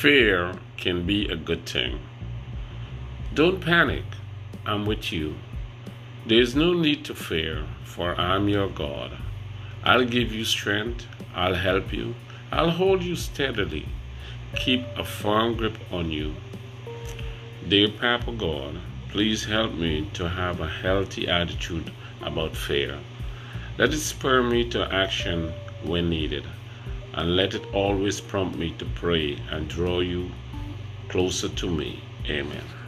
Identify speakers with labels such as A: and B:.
A: Fear can be a good thing. Don't panic. I'm with you. There is no need to fear, for I'm your God. I'll give you strength. I'll help you. I'll hold you steadily. Keep a firm grip on you. Dear Papa God, please help me to have a healthy attitude about fear. Let it spur me to action when needed, and let it always prompt me to pray and draw you closer to me. Amen.